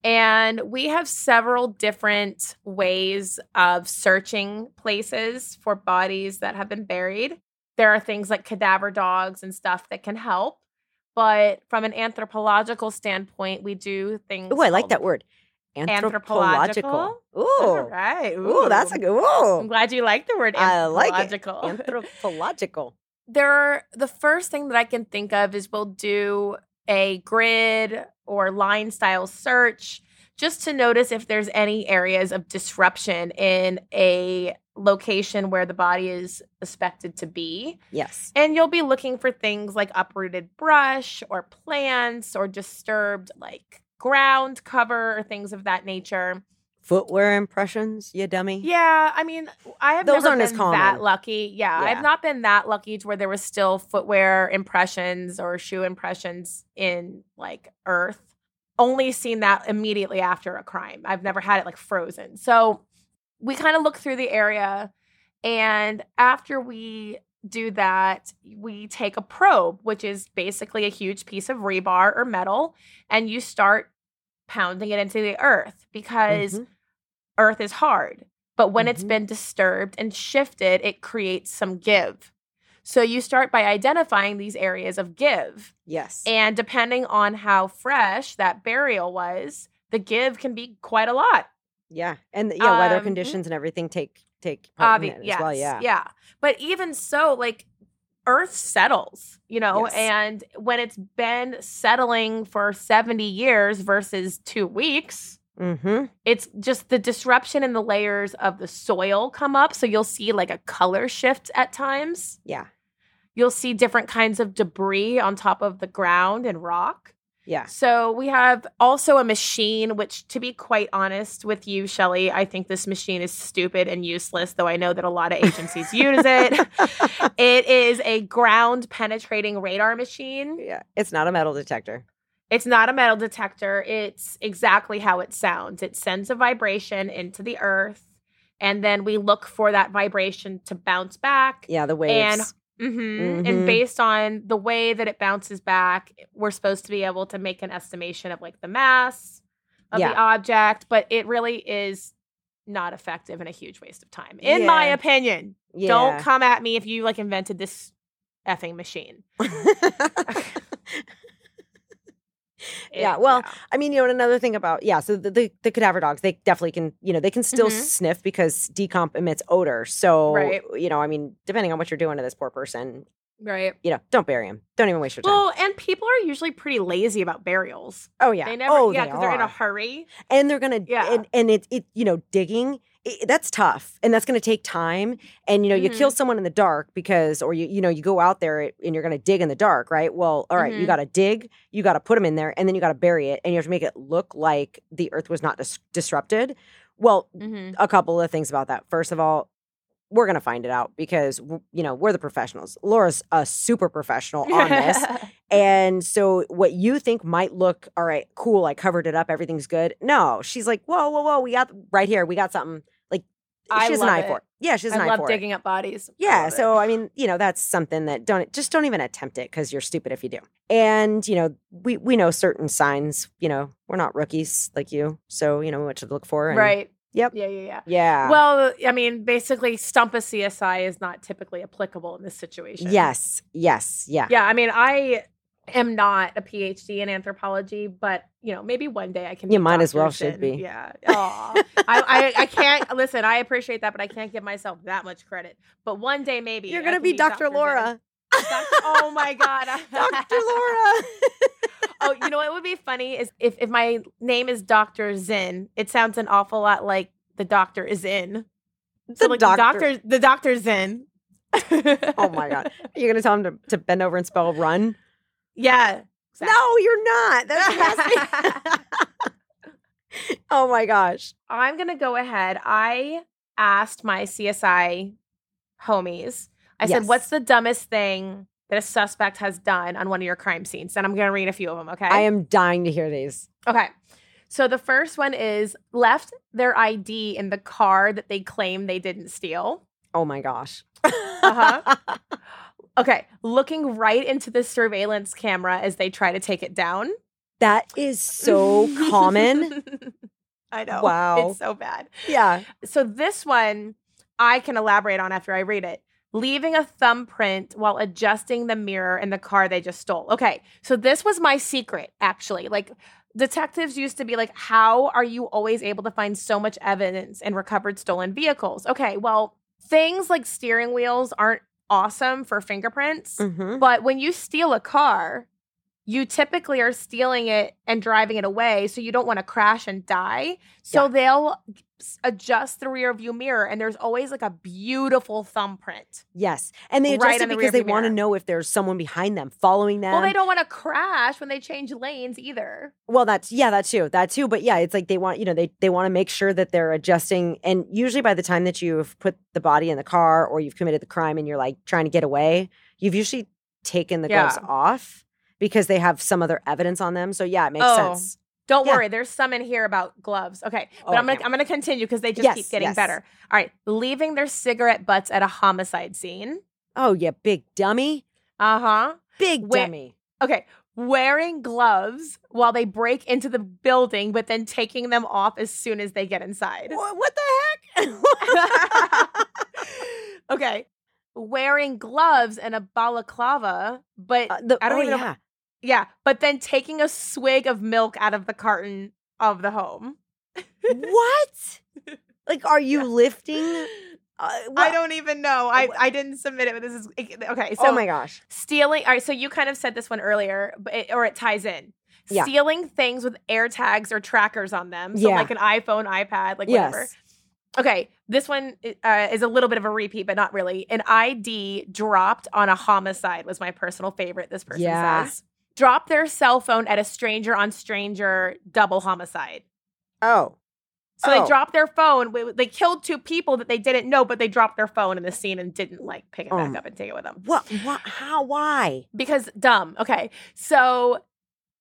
[SPEAKER 2] And we have several different ways of searching places for bodies that have been buried. There are things like cadaver dogs and stuff that can help. But from an anthropological standpoint, we do things.
[SPEAKER 1] Oh, I like that word.
[SPEAKER 2] Anthropological?
[SPEAKER 1] Anthropological. Ooh,
[SPEAKER 2] right.
[SPEAKER 1] ooh, that's a good.
[SPEAKER 2] I'm glad you like the word
[SPEAKER 1] I like it.
[SPEAKER 2] anthropological.
[SPEAKER 1] anthropological.
[SPEAKER 2] there are the first thing that I can think of is we'll do a grid or line style search just to notice if there's any areas of disruption in a location where the body is expected to be.
[SPEAKER 1] Yes.
[SPEAKER 2] And you'll be looking for things like uprooted brush or plants or disturbed like ground cover or things of that nature.
[SPEAKER 1] Footwear impressions, you dummy.
[SPEAKER 2] Yeah, I mean, I have
[SPEAKER 1] Those aren't as common.
[SPEAKER 2] that lucky. Yeah,
[SPEAKER 1] Yeah.
[SPEAKER 2] I've not been that lucky to where there was still footwear impressions or shoe impressions in like Earth. Only seen that immediately after a crime. I've never had it like frozen. So we kind of look through the area, and after we do that, we take a probe, which is basically a huge piece of rebar or metal, and you start pounding it into the earth because
[SPEAKER 1] Mhm.
[SPEAKER 2] earth is hard. But when it's
[SPEAKER 1] Mhm.
[SPEAKER 2] been disturbed and shifted, it creates some give. So you start by identifying these areas of give.
[SPEAKER 1] Yes.
[SPEAKER 2] And depending on how fresh that burial was, the give can be quite a lot.
[SPEAKER 1] Yeah. And yeah, weather
[SPEAKER 2] Um,
[SPEAKER 1] conditions and everything take take part in
[SPEAKER 2] Obvi- yes,
[SPEAKER 1] as well. Yeah.
[SPEAKER 2] yeah. But even so, like Earth settles, you know,
[SPEAKER 1] Yes.
[SPEAKER 2] and when it's been settling for 70 years versus two weeks,
[SPEAKER 1] Mm-hmm.
[SPEAKER 2] it's just the disruption in the layers of the soil come up. So you'll see like a color shift at times.
[SPEAKER 1] Yeah.
[SPEAKER 2] You'll see different kinds of debris on top of the ground and rock.
[SPEAKER 1] Yeah.
[SPEAKER 2] So we have also a machine, which, to be quite honest with you, Shelly, I think this machine is stupid and useless, though I know that a lot of agencies use it. It is a ground penetrating radar machine.
[SPEAKER 1] Yeah. It's not a metal detector.
[SPEAKER 2] It's not a metal detector. It's exactly how it sounds. It sends a vibration into the earth, and then we look for that vibration to bounce back.
[SPEAKER 1] Yeah. The waves.
[SPEAKER 2] Mhm.
[SPEAKER 1] Mhm.
[SPEAKER 2] And based on the way that it bounces back, we're supposed to be able to make an estimation of like the mass of
[SPEAKER 1] Yeah.
[SPEAKER 2] the object, but it really is not effective and a huge waste of time, in my opinion.
[SPEAKER 1] yeah.
[SPEAKER 2] Don't come at me if you like invented this effing machine.
[SPEAKER 1] Yeah,
[SPEAKER 2] It-
[SPEAKER 1] well, I mean, you know, another thing about yeah, so the, the the cadaver dogs, they definitely can, you know, they can still
[SPEAKER 2] Mhm.
[SPEAKER 1] sniff because decomp emits odor. So,
[SPEAKER 2] Right.
[SPEAKER 1] you know, I mean, depending on what you're doing to this poor person,
[SPEAKER 2] right.
[SPEAKER 1] you know, don't bury him. Don't even waste your time.
[SPEAKER 2] Well, and people are usually pretty lazy about burials.
[SPEAKER 1] oh yeah,
[SPEAKER 2] They never,
[SPEAKER 1] oh,
[SPEAKER 2] yeah, because they're in a hurry.
[SPEAKER 1] and they're gonna,
[SPEAKER 2] Yeah.
[SPEAKER 1] and, and it, it, you know, digging. It, that's tough, and that's going to take time. And you know, you
[SPEAKER 2] Mm-hmm.
[SPEAKER 1] kill someone in the dark because, or you, you know, you go out there and you're going to dig in the dark, right? Well, all right, you
[SPEAKER 2] Mhm.
[SPEAKER 1] got to dig, you got to put them in there, and then you got to bury it, and you have to make it look like the earth was not dis- disrupted. Well,
[SPEAKER 2] Mhm.
[SPEAKER 1] a couple of things about that. First of all, we're going to find it out because you know we're the professionals. Laura's a super professional on this, and so what you think might look all right, cool. I covered it up, everything's good. No, she's like, whoa, whoa, whoa, we got right here, we got something. Like
[SPEAKER 2] I
[SPEAKER 1] she has an eye
[SPEAKER 2] it.
[SPEAKER 1] for it. Yeah, she has an
[SPEAKER 2] I
[SPEAKER 1] eye
[SPEAKER 2] love
[SPEAKER 1] for
[SPEAKER 2] digging up bodies.
[SPEAKER 1] it.
[SPEAKER 2] I
[SPEAKER 1] Yeah,
[SPEAKER 2] it.
[SPEAKER 1] so I mean, you know, that's something that don't just don't even attempt it because you're stupid if you do. And you know, we we know certain signs. You know, we're not rookies like you, so you know what to look for. And,
[SPEAKER 2] right.
[SPEAKER 1] Yep.
[SPEAKER 2] Yeah, yeah, yeah.
[SPEAKER 1] Yeah.
[SPEAKER 2] Well, I mean, basically, stump a CSI is not typically applicable in this situation.
[SPEAKER 1] Yes. Yes. Yeah.
[SPEAKER 2] Yeah. I mean, I am not a PhD in anthropology, but you know, maybe one day I can.
[SPEAKER 1] You might as well should
[SPEAKER 2] Sin.
[SPEAKER 1] be.
[SPEAKER 2] Yeah. I, I, I can't listen. I appreciate that, but I can't give myself that much credit. But one day, maybe
[SPEAKER 1] You're gonna
[SPEAKER 2] can
[SPEAKER 1] be Dr.
[SPEAKER 2] Sin.
[SPEAKER 1] Laura.
[SPEAKER 2] Oh my god,
[SPEAKER 1] Dr. Laura.
[SPEAKER 2] oh, you know what would be funny is if if my name is Dr. Zin, it sounds an awful lot like the doctor is in. So
[SPEAKER 1] The
[SPEAKER 2] like
[SPEAKER 1] doctor-
[SPEAKER 2] the doctor the doctor's in.
[SPEAKER 1] Oh my god. You're gonna tell him to, to bend over and spell run?
[SPEAKER 2] Yeah. exactly.
[SPEAKER 1] No, you're not. That's oh my gosh.
[SPEAKER 2] I'm gonna go ahead. I asked my CSI homies. I said, "What's the dumbest thing that a suspect has done on one of your crime scenes?" And I'm gonna read a few of them. Okay.
[SPEAKER 1] I am dying to hear these.
[SPEAKER 2] Okay. So the first one is left their ID in the car that they claim they didn't steal.
[SPEAKER 1] Oh my gosh.
[SPEAKER 2] Uh-huh. Okay, looking right into the surveillance camera as they try to take it down.
[SPEAKER 1] that is so common.
[SPEAKER 2] I know.
[SPEAKER 1] Wow.
[SPEAKER 2] It's so bad.
[SPEAKER 1] Yeah.
[SPEAKER 2] So this one I can elaborate on after I read it. Leaving a thumbprint while adjusting the mirror in the car they just stole. Okay, so this was my secret actually. Like detectives used to be like, How are you always able to find so much evidence in recovered stolen vehicles? Okay, well, things like steering wheels aren't awesome for fingerprints,
[SPEAKER 1] Mhm.
[SPEAKER 2] but when you steal a car, you typically are stealing it and driving it away. So you don't want to crash and die. So
[SPEAKER 1] Yeah.
[SPEAKER 2] they'll adjust the rear view mirror and there's always like a beautiful thumbprint.
[SPEAKER 1] Yes. And they adjust
[SPEAKER 2] on
[SPEAKER 1] it
[SPEAKER 2] the
[SPEAKER 1] because they want to know if there's someone behind them following them.
[SPEAKER 2] well, they don't want to crash when they change lanes either.
[SPEAKER 1] Well, that's yeah, that too, that too. But yeah, it's like they want you know they they want to make sure that they're adjusting, and usually by the time that you've put the body in the car or you've committed the crime and you're like trying to get away, you've usually taken the gloves off because they have some other evidence on them. So yeah, it makes
[SPEAKER 2] Oh,
[SPEAKER 1] sense.
[SPEAKER 2] Don't
[SPEAKER 1] Yeah.
[SPEAKER 2] worry, there's some in here about gloves. Okay,
[SPEAKER 1] Oh,
[SPEAKER 2] but
[SPEAKER 1] I
[SPEAKER 2] I'm gonna I'm gonna continue because they just
[SPEAKER 1] Yes,
[SPEAKER 2] keep getting
[SPEAKER 1] yes.
[SPEAKER 2] better. All right, leaving their cigarette butts at a homicide scene.
[SPEAKER 1] Oh yeah, big dummy,
[SPEAKER 2] Uh huh.
[SPEAKER 1] big
[SPEAKER 2] Where-
[SPEAKER 1] dummy.
[SPEAKER 2] Okay, wearing gloves while they break into the building, but then taking them off as soon as they get inside.
[SPEAKER 1] What, what the heck?
[SPEAKER 2] okay, wearing gloves and a balaclava, but
[SPEAKER 1] Uh, the-
[SPEAKER 2] I don't
[SPEAKER 1] oh,
[SPEAKER 2] even know.
[SPEAKER 1] Yeah.
[SPEAKER 2] but then taking a swig of milk out of the carton of the home.
[SPEAKER 1] what? Like, are you lifting? Uh,
[SPEAKER 2] I don't even know. I, I didn't submit it, but this is okay. So
[SPEAKER 1] oh my gosh.
[SPEAKER 2] stealing. All right, so you kind of said this one earlier, but it, or it ties in.
[SPEAKER 1] Yeah.
[SPEAKER 2] Stealing things with air tags or trackers on them. So
[SPEAKER 1] Yeah.
[SPEAKER 2] like an iPhone, iPad, like whatever. Okay, this one uh, is a little bit of a repeat, but not really. An ID dropped on a homicide was my personal favorite. This person
[SPEAKER 1] Yeah.
[SPEAKER 2] says. Drop their cell phone at a stranger on stranger double homicide.
[SPEAKER 1] Oh.
[SPEAKER 2] So
[SPEAKER 1] Oh.
[SPEAKER 2] they dropped their phone. They killed two people that they didn't know, but they dropped their phone in the scene and didn't like pick it back
[SPEAKER 1] Um,
[SPEAKER 2] up and take it with them
[SPEAKER 1] What? What? How? Why?
[SPEAKER 2] because dumb. Okay, so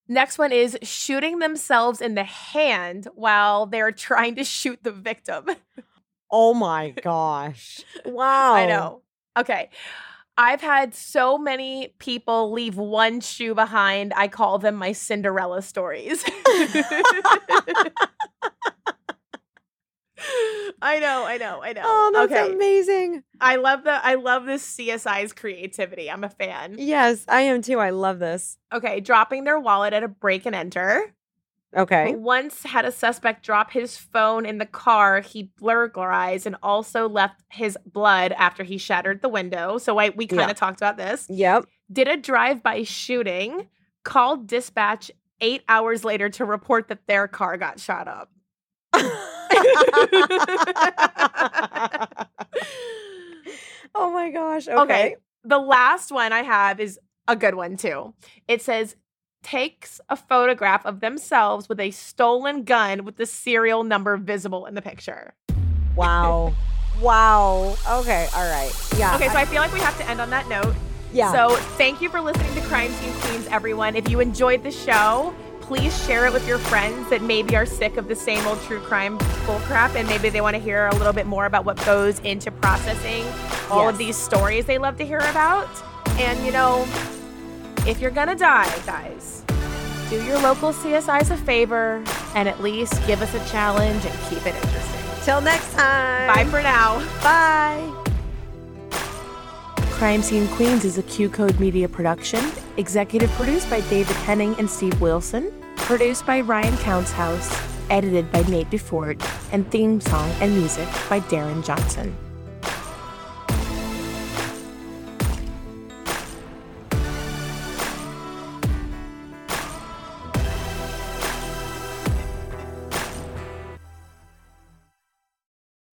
[SPEAKER 2] next one is shooting themselves in the hand while they're trying to shoot the victim.
[SPEAKER 1] Oh my gosh. Wow.
[SPEAKER 2] I know. Okay. I've had so many people leave one shoe behind. I call them my Cinderella stories. I know, I know, I know.
[SPEAKER 1] Oh, that's
[SPEAKER 2] okay.
[SPEAKER 1] amazing.
[SPEAKER 2] I love the I love this CSI's creativity. I'm a fan.
[SPEAKER 1] Yes, I am too. I love this.
[SPEAKER 2] Okay, dropping their wallet at a break and enter.
[SPEAKER 1] Okay.
[SPEAKER 2] Once had a suspect drop his phone in the car he burglarized and also left his blood after he shattered the window. So I, we kind of
[SPEAKER 1] Yeah.
[SPEAKER 2] talked about this.
[SPEAKER 1] Yep.
[SPEAKER 2] Did a drive-by shooting, called dispatch 8 hours later to report that their car got shot up.
[SPEAKER 1] oh my gosh. Okay.
[SPEAKER 2] Okay. The last one I have is a good one too. It says takes a photograph of themselves with a stolen gun with the serial number visible in the picture.
[SPEAKER 1] Wow. wow. Okay. All right. Yeah.
[SPEAKER 2] Okay, so I feel like we have to end on that note.
[SPEAKER 1] yeah.
[SPEAKER 2] So thank you for listening to Crime Scene Queens, everyone. If you enjoyed the show, please share it with your friends that maybe are sick of the same old true crime bullcrap and maybe they want to hear a little bit more about what goes into processing all of these stories they love to hear about. And you know, if you're gonna die, guys, do your local CSIs a favor and at least give us a challenge and keep it interesting.
[SPEAKER 1] Till next time.
[SPEAKER 2] Bye for now.
[SPEAKER 1] Bye.
[SPEAKER 2] Crime Scene Queens is a Q Code Media production, executive produced by David Henning and Steve Wilson, produced by Ryan Countshouse, edited by Nate Defort, and theme song and music by Darren Johnson.